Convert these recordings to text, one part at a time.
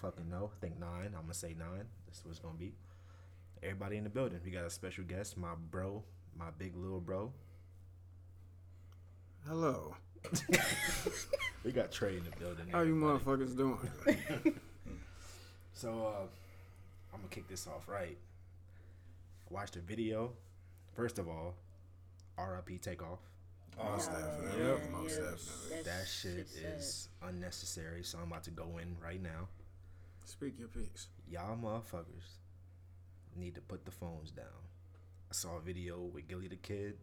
fucking know. I think nine. I'm gonna say nine. That's what it's gonna be. Everybody in the building. We got a special guest, my bro, my big little bro. Hello. We got Trey in the building. How you motherfuckers doing? So uh, I'm gonna kick this off right. I watched a video. First of all, R.I.P. Takeoff. Most definitely. yeah, Yep, most yeah. definitely. That shit shit's is unnecessary. So I'm about to go in right now. Speak your piece. Y'all motherfuckers need to put the phones down. I saw a video with Gillie Da Kid.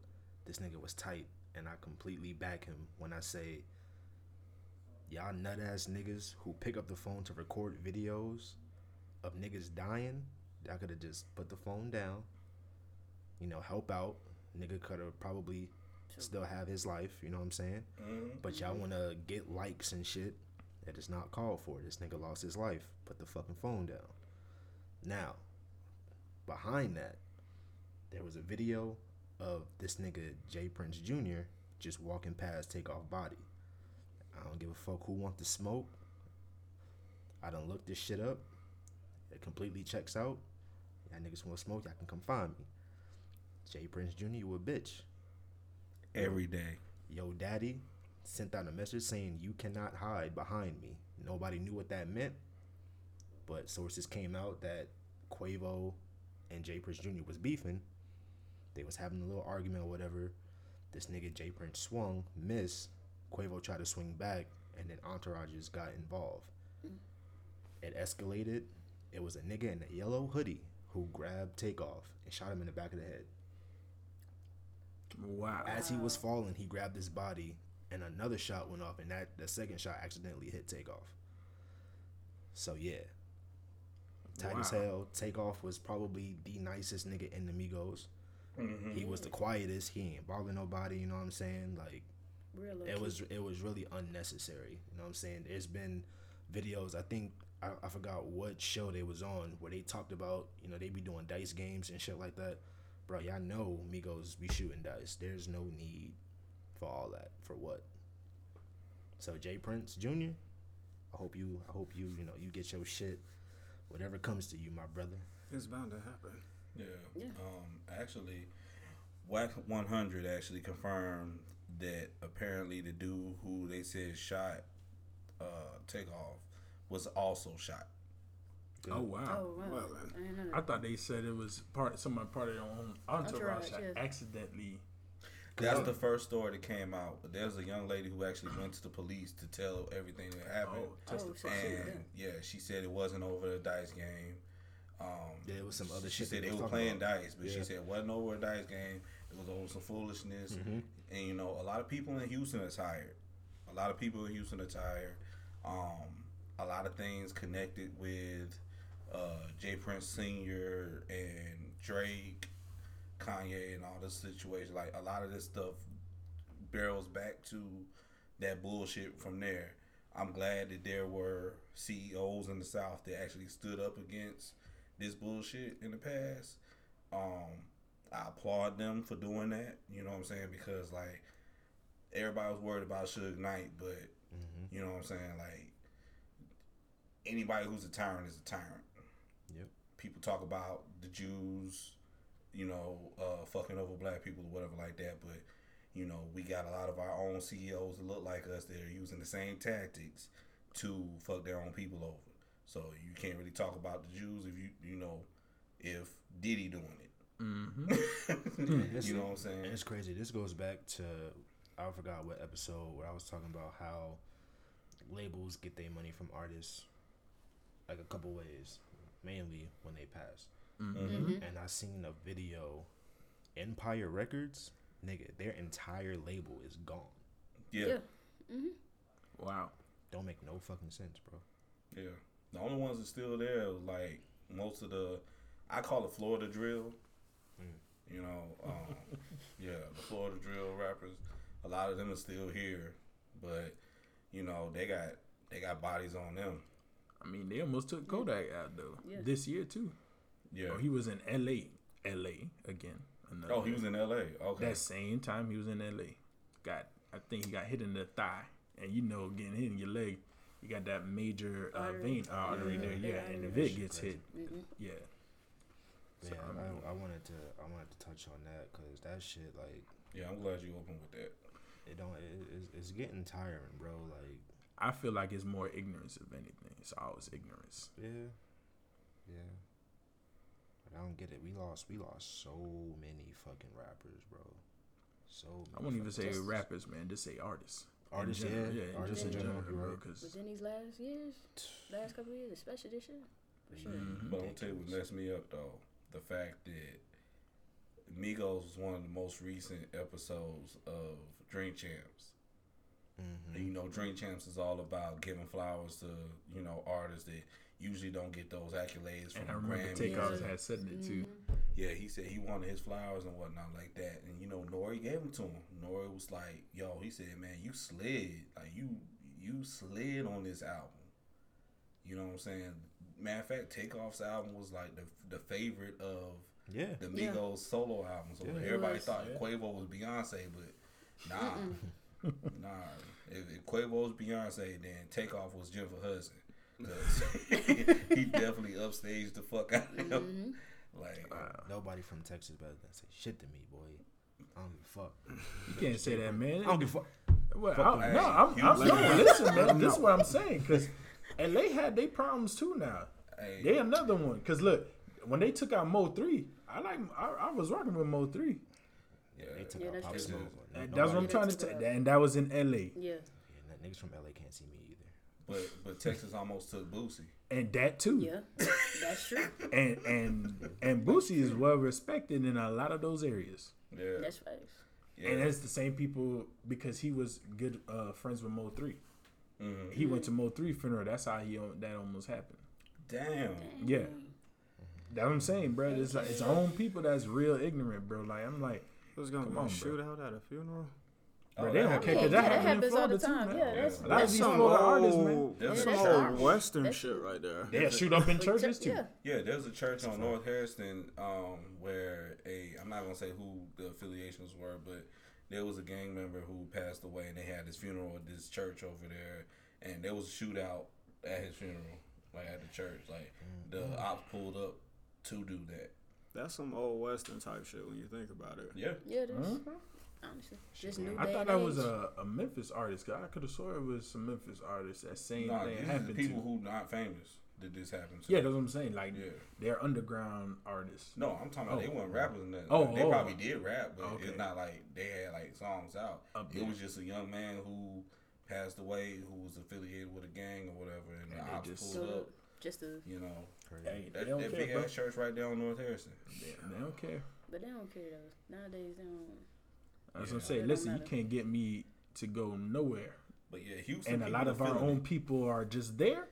This nigga was tight, and I completely back him when I say, y'all nut ass niggas who pick up the phone to record videos of niggas dying. Y'all could have just put the phone down. You know, help out. Nigga could have probably still have his life. You know what I'm saying? Mm-hmm. But y'all want to get likes and shit. That is not called for. This nigga lost his life. Put the fucking phone down. Now, behind that, there was a video of this nigga J. Prince Jr. just walking past Takeoff body. I don't give a fuck who want to smoke. I done looked this shit up. It completely checks out. Y'all niggas want to smoke, y'all can come find me. J. Prince Jr., you a bitch. Every day. Yo, daddy sent out a message saying you cannot hide behind me. Nobody knew what that meant, but sources came out that Quavo and J. Prince Jr. was beefing. They was having a little argument or whatever. This nigga J. Prince swung, missed. Quavo tried to swing back, and then entourages got involved. Mm. It escalated. It was a nigga in a yellow hoodie who grabbed Takeoff and shot him in the back of the head. Wow. As he was falling, he grabbed his body, and another shot went off, and that the second shot accidentally hit Takeoff. So yeah, tight as Wow. hell. Takeoff was probably the nicest nigga in the Migos. Mm-hmm. He was the quietest. He ain't bothering nobody. You know what I'm saying? Like Real it was it was really unnecessary. You know what I'm saying? There's been videos. I think I, I forgot what show they was on where they talked about you know they be doing dice games and shit like that. Bro, y'all know Migos be shooting dice. There's no need for all that. For what? So J. Prince Jr. I hope you I hope you you know you get your shit. Whatever comes to you, my brother. It's bound to happen. Yeah. Yeah. Um, actually, Wack 100 actually confirmed that apparently the dude who they said shot uh, Takeoff was also shot. Oh wow. Oh wow! Well. I I thought they said it was part somebody part of their own entourage, Entourage, that yeah. accidentally. That's the first story that came out. But there's a young lady who actually went to the police to tell everything that happened. Oh, testify. so she- and yeah, she said it wasn't over the dice game. Um, There was some other she shit. said they they was were playing about. dice, but Yeah. she said it wasn't over a dice game. It was over some foolishness. Mm-hmm. And you know, a lot of people in Houston are tired. A lot of people in Houston are tired. Um, a lot of things connected with uh, J. Prince Senior and Drake, Kanye, and all this situation. Like a lot of this stuff barrels back to that bullshit from there. I'm glad that there were CEOs in the South that actually stood up against this bullshit in the past. Um, I applaud them for doing that. You know what I'm saying? Because like everybody was worried about Suge Knight, but you know what I'm saying? Like anybody who's a tyrant is a tyrant. Yep. People talk about the Jews, you know, uh, fucking over black people or whatever like that, but you know, we got a lot of our own CEOs that look like us that are using the same tactics to fuck their own people over. So you can't really talk about the Jews if you you know if Diddy doing it. This- you know what I'm saying? And it's crazy. This goes back to I forgot what episode where I was talking about how labels get their money from artists like a couple ways, mainly when they pass. Mm-hmm. And I seen a video, Empire Records, nigga, their entire label is gone. Yeah, Yeah. Wow. Don't make no fucking sense, bro. yeah. The only ones that's still there like most of the, I call it Florida drill. You know, um, yeah, the Florida drill rappers. A lot of them are still here, but you know they got they got bodies on them. I mean, they almost took Kodak out though Yeah. this year too. Yeah. Oh, he was in L.A. L.A. again. Another Oh, he was in L.A. Okay. that same time he was in L.A. Got I think he got hit in the thigh, and you know, getting hit in your leg, you got that major uh, Artery. vein uh, artery Yeah. there, yeah, Yeah, and if it Shit gets hit, Mm-mm. yeah. Yeah, So, I mean- I, I wanted to I wanted to touch on that because that shit like Yeah, I'm glad you opened with that. it don't it, it's, it's getting tiring, bro. Like I feel like it's more ignorance of anything. It's always ignorance. yeah, yeah. But I don't get it. We lost we lost so many fucking rappers, bro. So I wouldn't even say fucking- rappers, man. Just say artists. Artists, yeah, general, yeah, artists in just in general. general, you're bro, right. 'cause- Within these last years, last couple of years, especially this year, for sure. Mhm. But I'm tell you what messed me up though, the fact that Migos was one of the most recent episodes of Drink Champs. Mhm. And you know, Drink Champs is all about giving flowers to you know artists that usually don't get those accolades from And I remember Grammys. Takeoff Yeah. had said it too. Mhm. Yeah, he said he wanted his flowers and whatnot like that, and you know, N.O.R.E. gave them to him. N.O.R.E. was like, "Yo," he said, "Man, you slid, like you you slid on this album." You know what I'm saying? Matter of fact, Takeoff's album was like the the favorite of Yeah, the Yeah. Migos solo albums. So Yeah. Everybody was. thought Yeah. Quavo was Beyonce, but nah, nah. If, if Quavo was Beyonce, then Takeoff was Jennifer Hudson. 'Cause he definitely upstaged the fuck out of him. Mhm. Like, nobody from Texas better than say shit to me, boy. I don't give a fuck. You can't say that, man. I don't give a fuck. Well, Fuck I, them. no, I'm, Hey, I'm no, listen, man. This is what I'm saying because LA had their problems too now. hey, They another one because look, when they took out Mo three, I like I, I was rocking with Mo three, yeah, They took Yeah, out that's Pop true. Smoke. That's what I'm trying to tell. it. And that was in LA, Yeah. Yeah, n- niggas from LA can't see me either. But but Texas almost took Boosie. and that too. Yeah. That's true. And and and Boosie is well respected in a lot of those areas. Yeah, That's right. yeah. And it's the same people because he was good uh, friends with Mo three. Mhm. He went to Mo three funeral. That's how he that almost happened. Damn. Yeah. That's what I'm saying, bro. It's like it's own people that's real ignorant, bro. Like I'm like, What's going Come on? on, bro. Shootout at a funeral? Bro, Oh, they that don't happened. care Yeah, because yeah, that that happens all the time. man. Yeah, that's- a That's these some Florida artists, man. old, that's a some old Western That's- shit right there. They shoot up in churches too. Yeah. Yeah, there's a church on North Harrison um, where a I'm not gonna say who the affiliations were, but there was a gang member who passed away, and they had his funeral at this church over there, and there was a shootout at his funeral, like at the church. Like the ops pulled up to do that. That's some old Western type shit when you think about it. Yeah, Yeah, it is. Mhm. Honestly. Just new I thought and that was a, a Memphis artist. 'cause I could have swore it was some Memphis artists that same nah, thing these is happened people to. who not famous that this happened to. yeah, that's what I'm saying. Like yeah. they're underground artists. No, I'm talking about they Oh. weren't rappers. And nothing. Oh, they oh. probably did rap, but Okay. it's not like they had like songs out. Up It there. was just a young man who passed away who was affiliated with a gang or whatever, and, And the ops just- pulled So, up. just a, You know, Hey, that, that care, big ass church right there on North Harrison. They, they don't care. but they don't care though. Nowadays they don't. That's Yeah. what I'm saying. Listen, you can't get me to go nowhere. But yeah, Houston. and a lot of our own it. people are just there.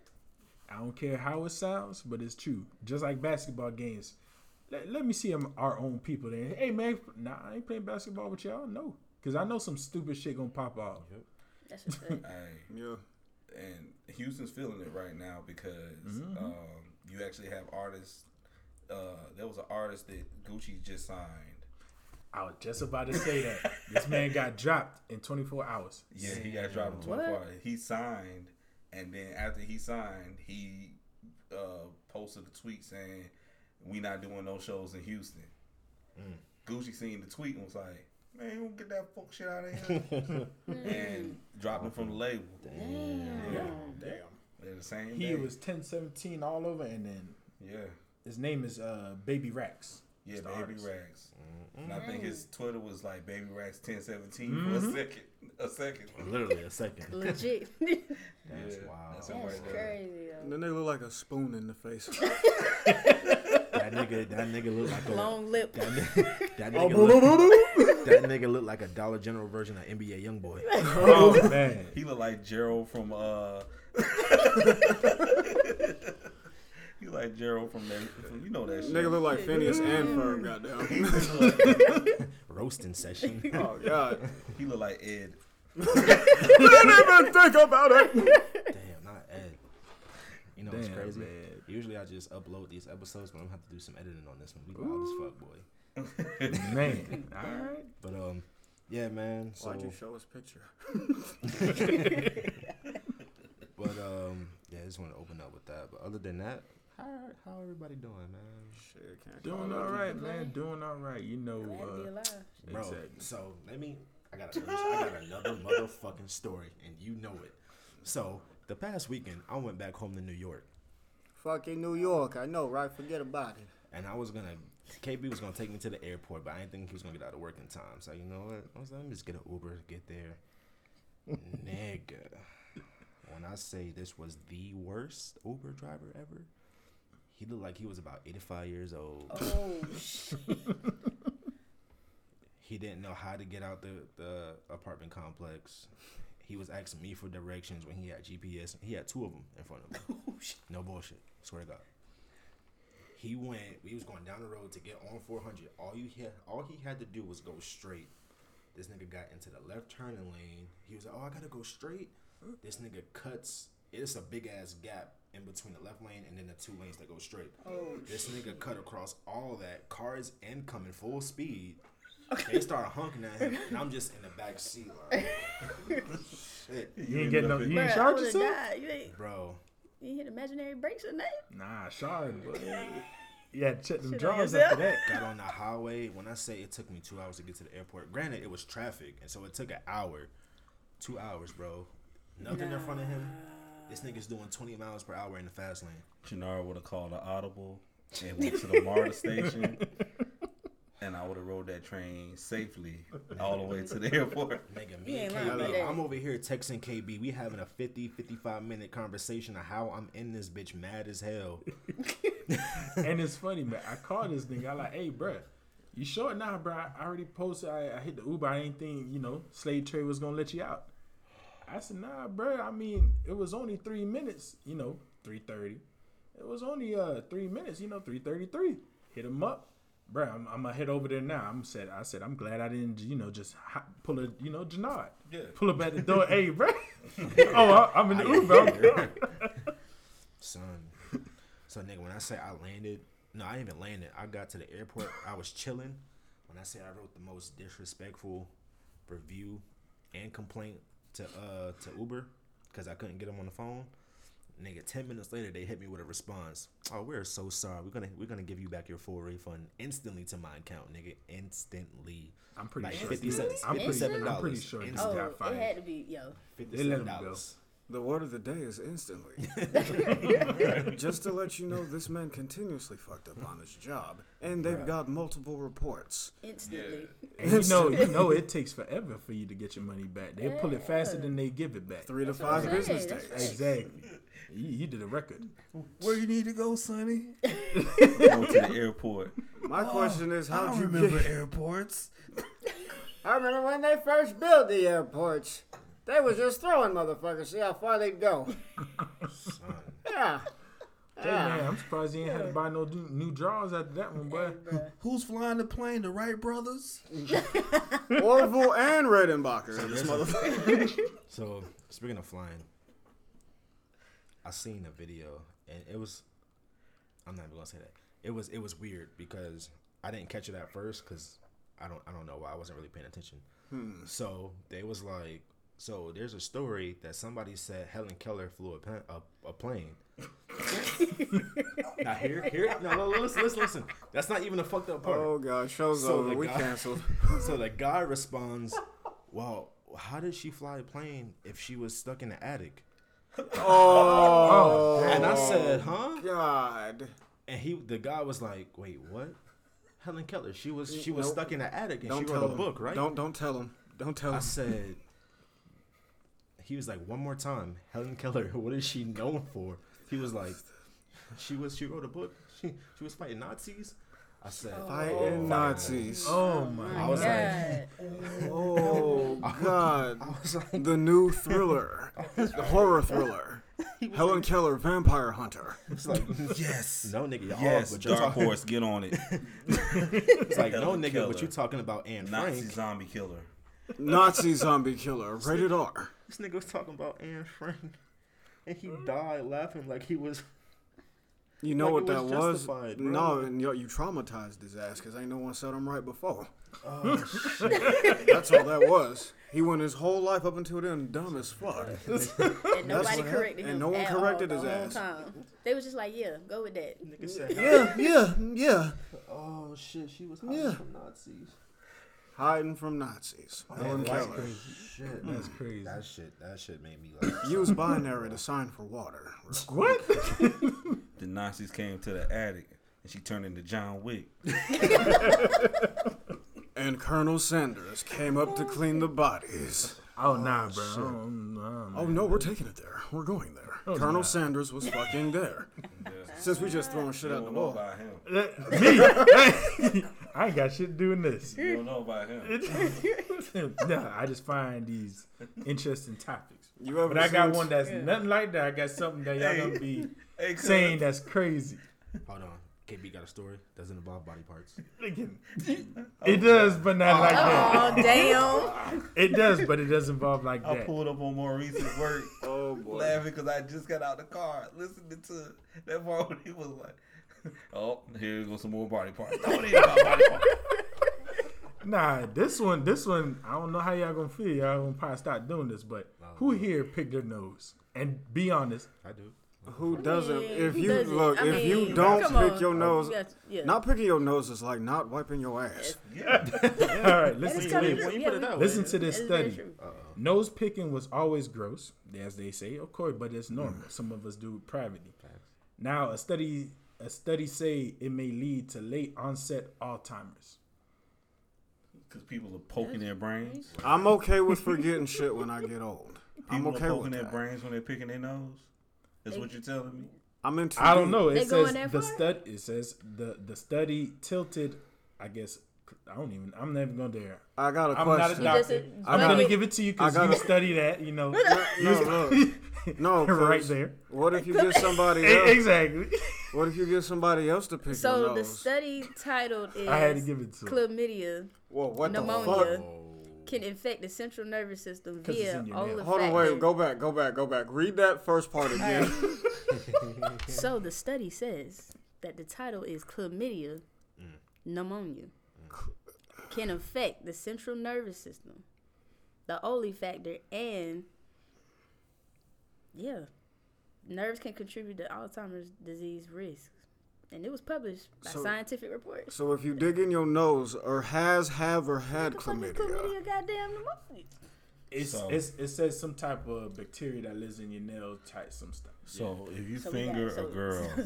I don't care how it sounds, but it's true. Just like basketball games. Let, let me see 'em- our own people there. Hey man, nah, I ain't playing basketball with y'all. No, because I know some stupid shit gonna pop off. That's a fact. Hey, Yeah. and Houston's feeling it right now because Mhm. um, you actually have artists. Uh, there was an artist that Gucci just signed. I was just about to say that this man got dropped in 24 hours. Yeah, he got dropped in What? 24 hours. He signed, and then after he signed, he uh, posted a tweet saying, "We not doing no shows in Houston." Gucci seen the tweet and was like, "Man, you don't get that fuck shit out of here," and dropped him from the label. Damn. Yeah. Damn. They're the same. He day. was 1017 all over, and then yeah, his name is uh, Baby Rax. Yeah, It's the Baby artist. Rax. And I think Mm. his Twitter was like Baby Rax 1017 for Mhm. a second. A second. Literally a second. Legit. That's Yeah, wild. that's That's right crazy. And then they look like a spoon in the face. That nigga, that nigga look like a Long lip. that, nigga, that, nigga look, that nigga look like a Dollar General version of NBA YoungBoy. Oh man. He looked like Gerald from uh. He like Gerald from that. From, you know that shit. Nigga look like Phineas and Ferb, goddamn. Roasting session. oh, God. He look like Ed. Didn't even think about it. Damn, not Ed. You know what's Damn, crazy? man. Usually I just upload these episodes, but I'm gonna have to do some editing on this one. We wild as fuck, boy. Man. All right. But um, yeah, man. So, Why'd you show us picture? but um, yeah, I just want to open up with that. But other than that, how how everybody doing, man? Shit, can't Doing all right, all it. man. Doing all right. You know, Glad to be uh. Bro, Exactly. so let me. I got, a, I got another motherfucking story, and you know it. So the past weekend, I went back home to New York, Fucking New York, I know, right? Forget about it. and I was gonna. KB was gonna take me to the airport, but I didn't think he was gonna get out of work in time. So you know what? I was like, let me just get an Uber, get there. Nigga, when I say this was the worst Uber driver ever, he looked like he was about 85 years old. Oh shit. He didn't know how to get out the, the apartment complex. He was asking me for directions when he had GPS. He had two of them in front of him. Oh, shit. no bullshit. Swear to God. He went. He was going down the road to get on 400. All you had, all he had to do was go straight. This nigga got into the left turning lane. He was like, "Oh, I gotta go straight." This nigga cuts. It's a big ass gap in between the left lane and then the two lanes that go straight. Oh This nigga cut across all that. Cars incoming full speed. They start honking at him, and I'm just in the back seat like, shit, you ain't getting no. You ain't I charge yourself. died. You ain't, bro. you hit imaginary brakes or nothing. Nah, shard. boy. Yeah, check them Shit drawers after that. Got on the highway. When I say it took me two hours to get to the airport, granted it was traffic, and so it took an hour, two hours, bro. Nothing in front of him. This nigga's doing 20 miles per hour in the fast lane. Jannar would have called an audible and went to the MARTA station, and I would have rode that train safely all the way to the airport. Nigga, me and ain't lying about KB. I'm over here texting KB. We having a 50, 55 minute conversation of how I'm in this bitch mad as hell. and it's funny, man. I called this nigga. I like, hey, bruh, you short now, bro? I already posted. I, I hit the Uber. I ain't think you know slave trade was gonna let you out. I said, nah, bro. I mean, it was only three minutes. You know, three thirty. It was only uh three minutes. You know, three thirty three. Hit him up, bro. I'm, I'm gonna head over there now. I'm said. I said, I'm glad I didn't, you know, just hop, pull a, you know, Janard. Yeah. Pull up at the door. hey, bro. oh, I, I'm in the Uber. I'm. Son. So nigga, when I say I landed, no, I didn't even landed. I got to the airport. I was chilling. When I say I wrote the most disrespectful review and complaint to uh to Uber because I couldn't get them on the phone. Nigga, ten minutes later they hit me with a response. Oh, we're so sorry. We're gonna we're gonna give you back your full refund instantly to my account, nigga. Instantly. I'm pretty Like sure. fifty cents. I'm pretty, $57. I'm pretty sure. he Oh, it had to be yo. Fifty They let seven him go. dollars. The word of the day is instantly. Just to let you know, this man continuously fucked up on his job, and they've got multiple reports. Instantly. And you know, you know, it takes forever for you to get your money back. They pull it faster than they give it back. Three to That's what five business saying, days. Exactly. You, you did a record. Where you need to go, Sonny? go to the airport. My oh, question is, how'd don't you remember get? airports. I remember when they first built the airports. They was just throwing motherfuckers, see how far they'd go. Son. Yeah. Hey man, I'm surprised you ain't had to buy no new, new drawers after that one, boy. Bruh. Who's flying the plane? The Wright brothers? Orville and Redenbacher. this motherfucker. So speaking of flying, I seen a video and it was. I'm not even gonna say that. It was it was weird because I didn't catch it at first because I don't I don't know why I wasn't really paying attention. Hmm. So they was like, so there's a story that somebody said Helen Keller flew a, pen, a, a plane. now here here no, no listen listen listen. That's not even a fucked up part. Oh god, show's So over. We guy- canceled. So the guy responds, "Well, how did she fly a plane if she was stuck in the attic?" Oh, And I said, "Huh?" God. And he, the guy was like, "Wait, what?" Helen Keller, she was she was Nope. stuck in the attic and Don't she wrote a him. book, right? Don't don't tell him. Don't tell I him. said. He was like, "One more time, Helen Keller. What is she known for?" He was like, "She was she wrote a book. She she was fighting Nazis." I said, Fighting oh. Nazis. Oh my! I was God. Oh God. I was like, The new thriller, the horror thriller. Helen Keller, Vampire Hunter. it's like, Yes. no nigga, y'all Yes, but you're Dark talking, Horse, get on it. It's like, no Helen nigga, Keller. but you talking about Anne Nazi Frank. zombie killer. Nazi zombie killer, rated R. This nigga was talking about Anne Frank, and he died laughing like he was. You know Like, what that was was? No, and you, you traumatized his ass because ain't no one said him right before. Oh shit! That's all that was. He went his whole life up until then dumb as fuck. And nobody what corrected him. And no one at corrected all his the ass. time. They was just like, yeah, go with that. Nigga said, yeah, yeah, yeah. "Oh shit, she was hiding hiding Yeah. from Nazis." Hiding from Nazis. Helen that's Keller. crazy. Shit, That's crazy. That shit, that shit made me like. Use binary to sign for water. What? The Nazis came to the attic and she turned into John Wick. And Colonel Sanders came up to clean the bodies. Oh nah, oh, bro. I don't- oh, nah, Oh man. no, we're taking it there. We're going there. Oh, Colonel nah. Sanders was fucking there. Since we just throwing shit You out the don't know wall. about him. Uh, me? I ain't got shit doing this. You don't know about him. no, I just find these interesting topics. You ever But I got seen- one that's nothing like that. I got something that y'all gonna be Hey, cuz, saying that's crazy. Hold on, KB got a story. Doesn't involve body parts. It oh, does, but not oh, like that. Oh damn! It does, but it does involve like I that. pulled up on more recent work, Oh boy. laughing because I just got out the car, listening to that part when he was like, "Oh, here goes some more body parts." Don't even about body parts. Nah, this one, this one, I don't know how y'all gonna feel. Y'all gonna probably start doing this, but who here picked their nose? And be honest, I do. Who doesn't? Yeah, If who you doesn't? look, I if you don't pick on. your nose, You got- yeah. not picking your nose is like not wiping your ass. all right, listen to this. true. Yeah, put it we- that Listen to this study. Nose picking was always gross, as they say, of course, but it's normal. Mm. Some of us do it privately. Now, a study a study say it may lead to late onset Alzheimer's. Because people are poking their brains. I'm okay with forgetting shit when I get old. I'm People okay are with poking their that. brains when they're picking their nose. Is what you're telling me? I'm into. I don't know. It says the far? stud. It says the the study tilted. I guess I don't even. I'm never going there. I got a I'm not a question. doctor. just a- I'm gonna it- give it to you because you gotta- study that. You know, No, look. No, right 'cause there. What if you get somebody else? Exactly. What if you get somebody else to pick your So the study titled is I had to give it to. him. chlamydia Whoa, what pneumonia. the fuck? Oh. Can infect the central nervous system it's via in your nail. olfactory. Hold on, wait, go back, go back, go back. Read that first part again. So the study says that the title is chlamydia pneumonia can affect the central nervous system, the olfactor, and yeah, nerves can contribute to Alzheimer's disease risks. And it was published by So- scientific reports. So if you dig in your nose or has, have, or had What the fuck is chlamydia, chlamydia goddamn pneumonia? It's, So- it's it says some type of bacteria that lives in your nail type some stuff. So if you So finger got- so- a girl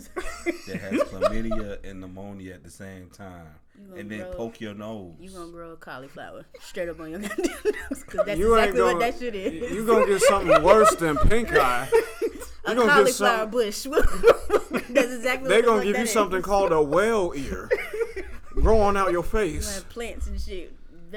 that has chlamydia and pneumonia at the same time, and then grow- poke your nose, You gonna grow a cauliflower straight up on your nose? Cause that's you exactly gonna. what that shit is. You gonna get something worse than pink eye. a you gonna cauliflower some- bush. that's exactly. They what the gonna give that you is. something called a whale ear growing out your You face. have plants and shit.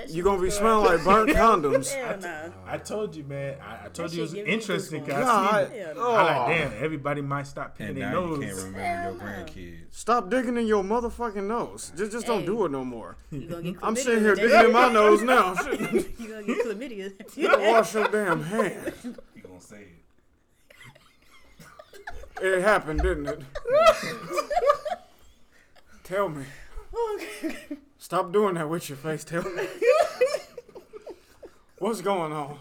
You're gonna be Vegetables smelling like burnt condoms. Hell no. I told you, man. I, I told That you it was shit give me interesting. goosebumps. Cause I seen God, it. I like, oh. damn, everybody might stop picking and their now you nose. can't remember Hell your grandkids. Stop digging in your motherfucking nose. Just, just don't do it no more. You gonna get chlamydia. I'm sitting here digging in my nose now. Shit. You gonna get chlamydia. You better wash your damn hands. You gonna say it? It happened, didn't it? Tell me. Stop doing that with your face. Tell me. What's going on?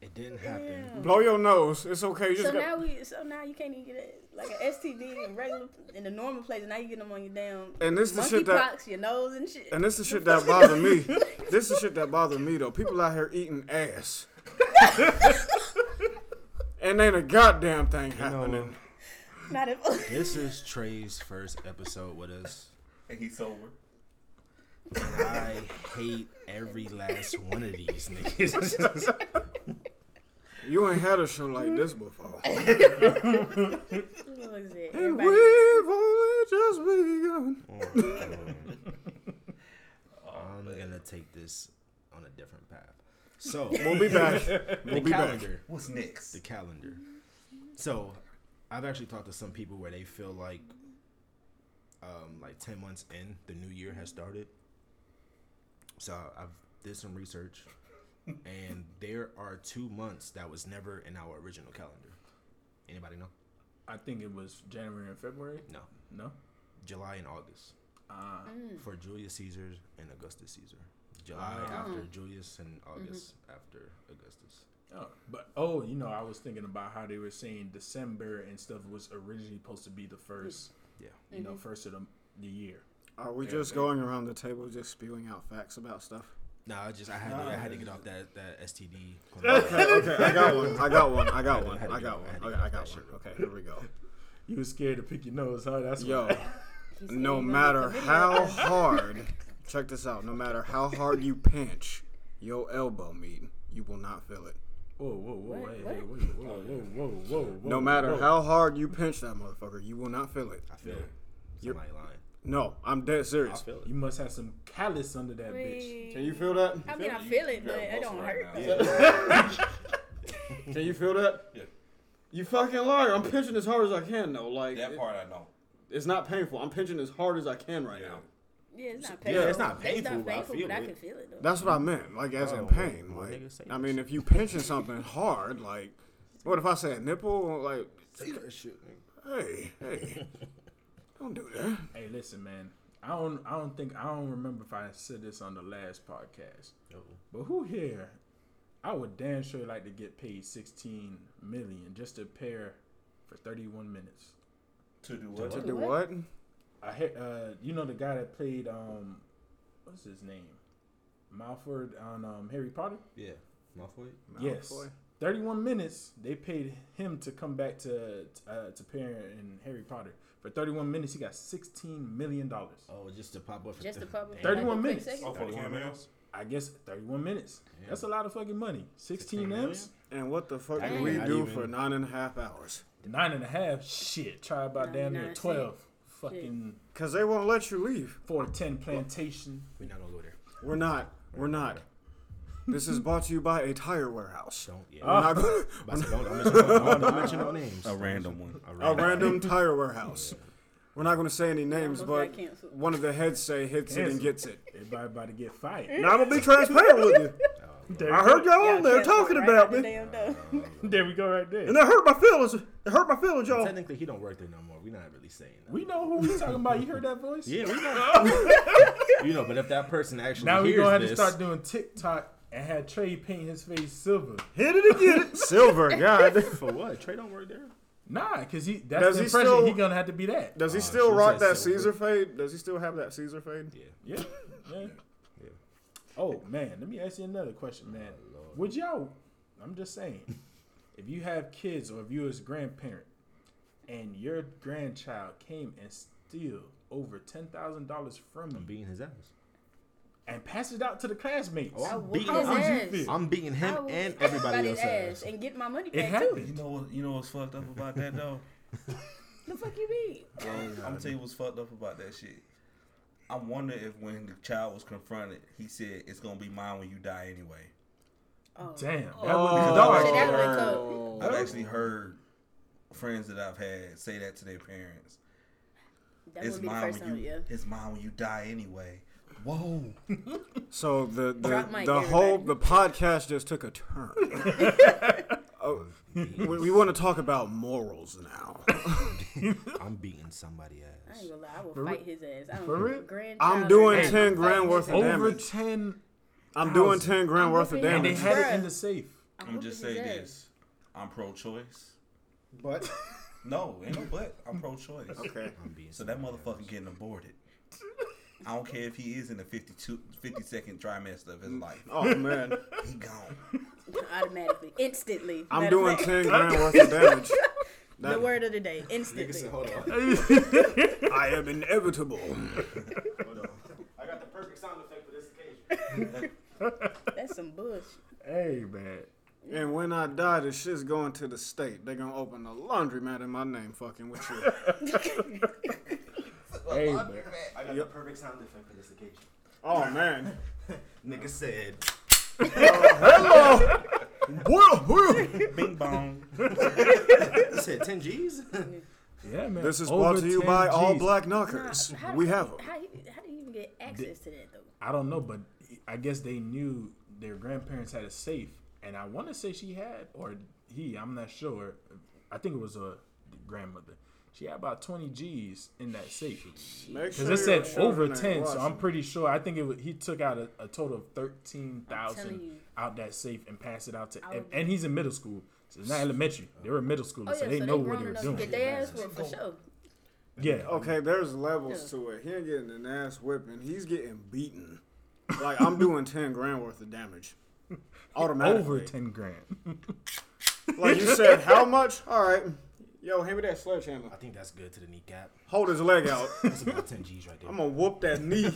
it didn't happen. Blow your nose. It's okay. You so just got, now we, so now you can't even get a, like an STD in regular in the normal place, and now you get them on your damn And this the shit that- monkeypox, your nose and shit. and this is shit that bother me. This is shit that bother me though. People out here eating ass. and ain't a goddamn thing happening. Not if, This is Trey's first episode with us. And he's sober. And I hate every last one of these niggas. You ain't had a show like this before. what was it? And we've only just begun. Oh, I'm oh, gonna take this on a different path. So We'll be back. We'll the be back. calendar. What's next? The calendar. So I've actually talked to some people where they feel like um, like ten months in, the new year has started. So I've did some research and there are two months that was never in our original calendar. Anybody know? I think it was January and February. No, No. July and August Uh, for Julius Caesar and Augustus Caesar. July Ah. after Julius and August after Augustus. Oh, but oh, you know, I was thinking about how they were saying December and stuff was originally supposed to be the first. Yeah. You know, first of the, the year. Are we Yeah, just they- going around the table just spewing out facts about stuff? No, I just I had to, I had to get off that that STD. Okay, okay, I got one. I got one. I got one. I got one. Okay, I got one. Okay, here we go. You was scared to pick your nose, huh? That's Yo, why. He said no matter how hard, check this out. No matter how hard you pinch your elbow meat, you will not feel it. Whoa, whoa, whoa, What? hey, What? hey, whoa, whoa, whoa, whoa, whoa, whoa. No matter whoa. how hard you pinch that motherfucker, you will not feel it. I feel it. You're- Somebody lying. No, I'm dead I serious. feel it. You must have some callus under that bitch. Can you feel that? I mean, I You- feel you it, but it don't right hurt. now. Can you feel that? Yeah. You fucking liar. I'm pinching as hard as I can though. Like That it- part I know. it's not painful. I'm pinching as hard as I can right Yeah. now. Yeah, it's not Yeah, painful. it's not painful, It's not but I painful, feel but I can feel it though. That's what I meant. Like as Oh, in pain. well, Like I mean, if you pinching something hard, like what if I say a nipple? Like Say that shit. hey, hey, don't do that. Hey, listen, man. I don't. I don't think. I don't remember if I said this on the last podcast. Oh. But who here? I would damn sure like to get paid sixteen million just to pair for thirty-one minutes. To do what? To what? do What? What? I heard, uh, you know the guy that played um, what's his name, Malford on um Harry Potter. Yeah. Malfoy. Yes. Thirty-one minutes. They paid him to come back to uh, to pair in Harry Potter for thirty-one minutes. He got sixteen million dollars. Oh, just to pop up. for Just to pop up. Damn. for like 31 minutes. second. For the cameos? I guess thirty-one minutes. Yeah. That's a lot of fucking money. Sixteen 16 million? M's. And what the fuck do Dang. we Not do even- for nine and a half hours? Nine and a half. Shit. Try about damn near 99 twelve. Fucking Cause they won't let you leave. four to ten plantation. We're not gonna go there. We're not. We're not. This is brought to you by a tire warehouse. Don't. Yeah. We're not gonna, But don't, don't, mention, don't, don't mention no names. A random one. a random tire warehouse. We're not going to say any names, Almost but got canceled. one of the heads say hits it and Cancel. gets it. Everybody about to get fired. Now I'm gonna be transparent with you. There, I heard y'all Y'all on there talking right about out the me, damn door. there we go right there. and that hurt my feelings. It hurt my feelings, y'all. Technically, he don't work there no more. We're not really saying that. We know who we talking about. You heard that voice? yeah, we know. you know, but if that person actually Now we hears gonna have this, to start doing TikTok and have Trey paint his face silver. Hit it again. Silver, God. for what? Trey don't work there. Nah, cause he that's Does the he still- he gonna have to be that. Does he Uh, still she rock that silver. Caesar fade? Does he still have that Caesar fade? Yeah. Yeah. Yeah. Yeah. Oh man, let me ask you another question, oh, man. Would y'all I'm just saying, if you have kids or if you as a grandparent and your grandchild came and steal over ten thousand dollars from I'm beating his ass. and pass it out to the classmates, Oh, I I'm beating his him. How would you ass. I'm beating him I and everybody everybody's else's ass. and get my money it back too. happened. You know what? You know what's fucked up about that though? The fuck you mean? I'm gonna tell you what's fucked up about that shit. I wonder if when the child was confronted, he said, "It's gonna be mine when you die anyway." Oh. Damn, that Oh. would be Shit, dark. that would cook. I've actually heard friends that I've had say that to their parents. That it's would be the mine when time, you. yeah. It's mine when you die anyway. Whoa. So the the, Drop the whole the podcast just took a turn. oh, we, we want to talk about morals now. I'm beating somebody I ass. ain't gonna lie, I will For fight his ass. I don't For give a real? grandchild I'm or doing 10 I'm grand fighting worth his of ass. Over damage. ten. I'm doing ten grand worth of whooping And they damage. had it in the safe. I'm I'm just whooping say his ass. this. I'm pro-choice. But No, ain't no but. I'm pro-choice. okay, I'm beating So that somebody motherfucker ass. getting aborted. I don't care if he is in the 52, 52nd trimester of his mm. life. oh man, He gone. Automatically, instantly. I'm doing of fact, ten grand worth of damage. The word of the day, Nigga instantly. said, hold on. I am inevitable. Hold on. I got the perfect sound effect for this occasion. That's some bush. Hey man. And when I die, the shit's going to the state. They're gonna open a laundromat in my name, fucking with you. Hey man. I got the perfect sound effect for this occasion. Oh man. Nigga said, Hello. Well, well. Bing bong. he said 10 G's? Yeah, man. This is Over brought to you 10 by All Gs. Black Nah, Knockers. how- We have them. How, you- how do you even get access to that though? I don't know, but I guess they knew their grandparents had a safe, and I want to say she had or he. I'm not sure. I think it was a grandmother. She had about 20 G's in that safe. Because sure it said over 10, so I'm pretty sure. I think it was, he took out a, a total of 13,000 out that safe and passed it out to, and, and he's in middle school. So it's not elementary. They were in middle schoolers, Oh yeah, so they so know they what they're enough to doing. get their ass whooped for sure. Yeah. Okay, there's levels to it. He ain't getting an ass whipping. He's getting beaten. Like I'm doing ten grand worth of damage. Automatically. Over 10 grand. Like you said, how much? All right. Yo, hand me that sledgehammer. I think that's good to the kneecap. Hold his leg out. That's about 10 G's right there. I'm gonna whoop that knee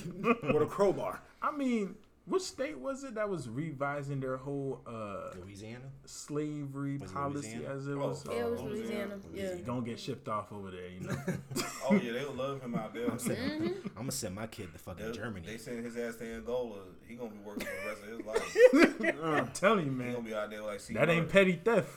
with a crowbar. I mean, which state was it that was revising their whole uh, Louisiana? slavery Was it policy Louisiana? as it was? Oh, Yeah, it was Oh, Louisiana. Yeah. He gonna get shipped off over there, you know. Oh yeah, they'll love him out there. I'm, sending, Mm-hmm. I'm gonna send my kid to fucking They- Germany. They send his ass to Angola. He gonna be working for the rest of his life. I'm telling you, He gonna man, be out there like see that ain't petty theft.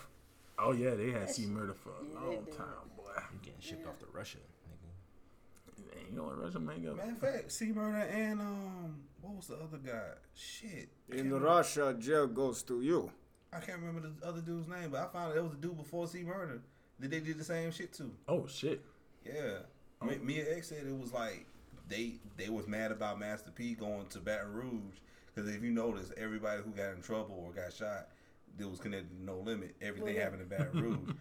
Oh yeah, they had C murder for a long time, boy. I'm getting shipped off to Russia. nigga. Ain't going to Russia, man. Go. Matter of fact, C murder and um, what was the other guy? Shit. In can't remember- Russia, jail goes to you. I can't remember the other dude's name, but I found out it was the dude before C murder that they did the same shit to. Oh shit. Yeah. Me, Mia X said it was like they they was mad about Master P going to Baton Rouge because if you notice, everybody who got in trouble or got shot, that was connected to No Limit. Everything Well, yeah. happened in Baton Rouge.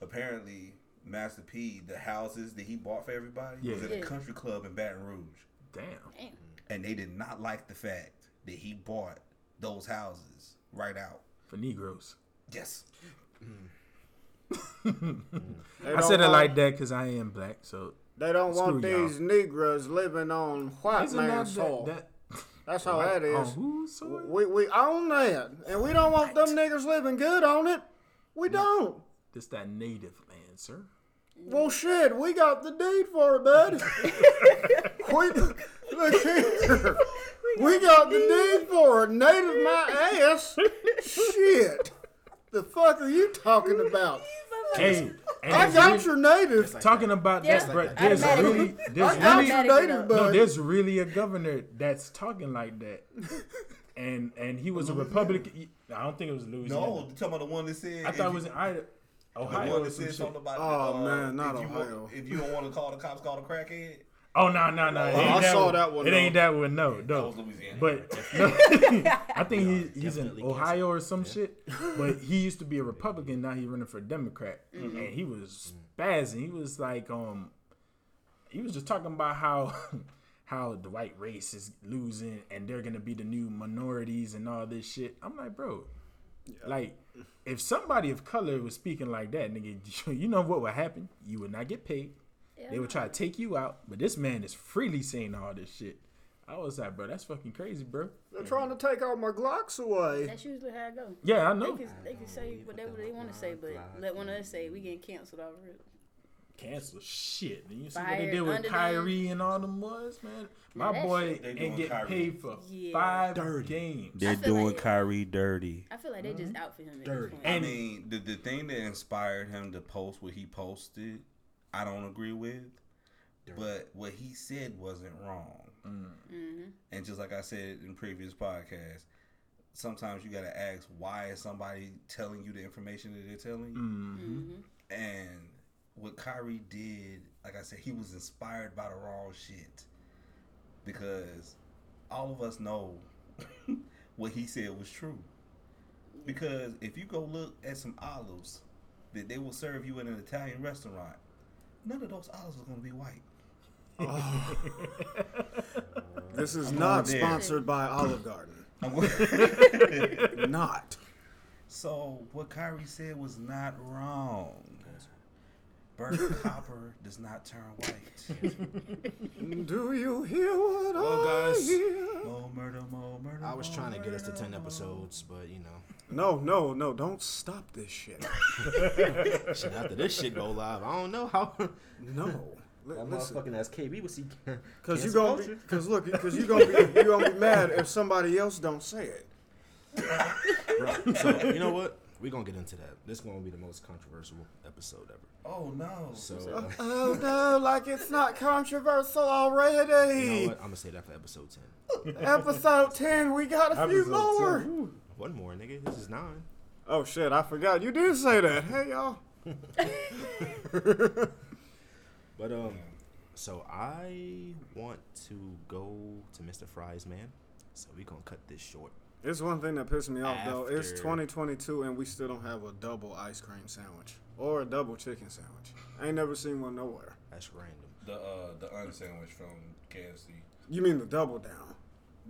Apparently, Master P, the houses that he bought for everybody, was Yeah. at a country club in Baton Rouge, Damn. Damn. and they did not like the fact that he bought those houses right out. For Negroes. Yes. They I said it want- like that because I am black, so They don't want Screw y'all. these Negroes living on white isn't that man's soil. that, That's how that is. on whose soil? We we own that, and we don't want them niggers living good on it. We don't. This that native land, sir. Well, shit, we got the deed for it, bud. we, look here. We got the deed for it. Native my ass. Shit. The fuck are you talking about? Hey, and I got your native. talking about Yeah. that, bro. There's Automatically. really, there's I really, your native, no, there's really a governor that's talking like that, and and he was a Republican. I don't think it was Louisiana. No, you talking about the one that said. I if thought it you- was in Ida- The one that said something about. Oh, uh, man, not if Ohio. Want, if you don't want to call the cops, call the crackhead. Oh no no no! it ain't I saw one. that one, It ain't that one. No That no. was Louisiana. But I think he, he's in Ohio or some shit. But he used to be a Republican. Now he's running for a Democrat, Mm-hmm. and he was spazzing. He was like, um, he was just talking about how how the white race is losing, and they're gonna be the new minorities and all this shit. I'm like, bro, like. If somebody of color was speaking like that, nigga, you know what would happen? You would not get paid. They would try to take you out, but this man is freely saying all this shit. I was like, bro, that's fucking crazy, bro. They're trying to take all my Glocks away. That's usually how it go. Yeah, I They know. can, they can say whatever they want to say, but let one of us say we getting canceled already. Cancel shit. Did you see what they did with under them. Kyrie and all them was, man? My that boy ain't doing getting Kyrie. paid for Yeah. five Dirty. games. They're doing like- Kyrie dirty. I feel like they just mm-hmm. out for him at Dirty. this point. I mean, the the thing that inspired him to post what he posted, I don't agree with. But what he said wasn't wrong. Mm-hmm. And just like I said in previous podcasts, sometimes you got to ask why is somebody telling you the information that they're telling you. Mm-hmm. And what Kyrie did, like I said, he was inspired by the wrong shit. Because all of us know what he said was true. Because if you go look at some olives that they will serve you in an Italian restaurant, none of those olives are going to be white. This is I'm not sponsored by Olive Garden. Not. so what Kyrie said was not wrong. Burnt copper does not turn white. Do you hear what Well, I guys, hear? More murder, more murder. I was more trying to get us to 10 episodes, but you know, No, no, no! Don't stop this shit. shit, after this shit go live, I don't know how. No. Li- That listen, motherfucking ass KB was he? because you cancel gonna be, because look, because you gonna be, you gonna be mad if somebody else don't say it. Bro, so you know what? We're gonna get into that. This gonna be the most controversial episode ever. Oh no. So Uh, oh no, like it's not controversial you know already. what? I'm gonna say that for episode 10. Episode ten, we got a few more. 10. One more, nigga. This is nine. Oh shit, I forgot you did say that. Hey y'all. But um, so I want to go to Mr. Fry's man. So we gonna cut this short. It's one thing that pissed me off though. It's 2022 and we still don't have a double ice cream sandwich or a double chicken sandwich. I ain't never seen one nowhere. That's random. The uh the unsandwich from KFC. You mean the double down?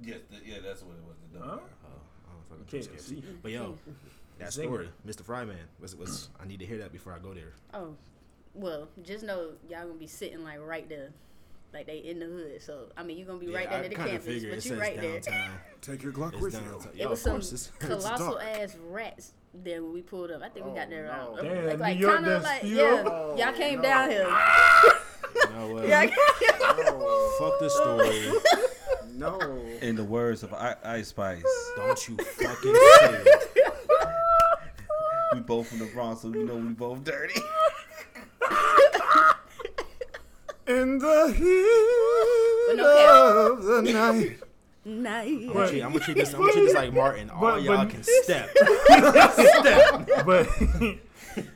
Yes, the, yeah, that's what it was. The double Huh? down. Oh, I don't fucking trust KFC. KFC. But yo, that Zinger. story, Mr. Fryman, was was I need to hear that before I go there. Oh, well, just know y'all gonna be sitting like right there, like they in the hood. So I mean, you're gonna be right there I in the kinda campus, but you says right there. downtown. Take your Glock It's with you. downtown. It was of some. It's, colossal dark. ass rats there when we pulled up. I think we got oh, there Oh, around no. Uh, Damn, like, like New York kind of done like yeah. up? y'all came Oh, down here. you know what? Yeah, Fuck the story. No. In the words of I- Ice Spice, Don't you fucking say it. we both from the Bronx, so we know we both dirty. In the heat no of the night. nice. I'm gonna treat, I'm gonna treat this. I'm gonna treat this like Martin. All But- y'all but- can step. step. but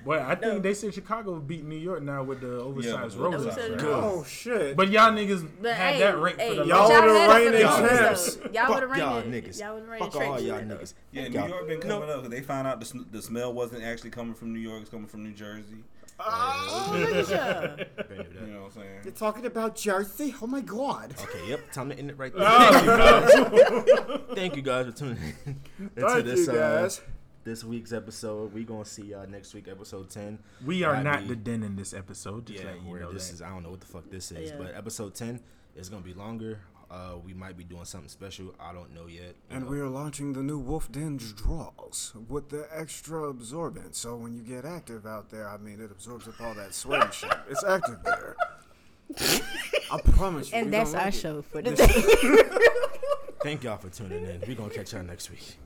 but I think they said Chicago beat New York now with the oversized Yeah, roses. right? Oh shit. But y'all niggas But had hey, that ranked hey, for the Y'all y'all would've had it for rained the in longest, champs. Y'all Fuck would have y'all rained niggas. Y'all would have rained Fuck all straight y'all niggas. Yeah, New y'all. York been coming up because they found out the, the smell wasn't actually coming from New York; it's coming from New Jersey. Oh, look at y'all. Been through You that. know what I'm saying? You're talking about Jersey? Oh my god. Okay, yep. Time to end it right there. Oh, Thank you guys for tuning in into Thank this you uh, this week's episode. We gonna see y'all next week, episode ten. we are not be- the den in this episode. Just Yeah, letting you where know this that. is. I don't know what the fuck this is, Yeah. but episode ten is gonna be longer. Uh, we might be doing something special. I don't know yet. And know. we are launching the new Wolf Den draws with the extra absorbent. So when you get active out there, I mean, it absorbs up all that sweat and shit. It's active there. I promise you. And that's our like show for today. Thank y'all for tuning in. We're gonna catch y'all next week.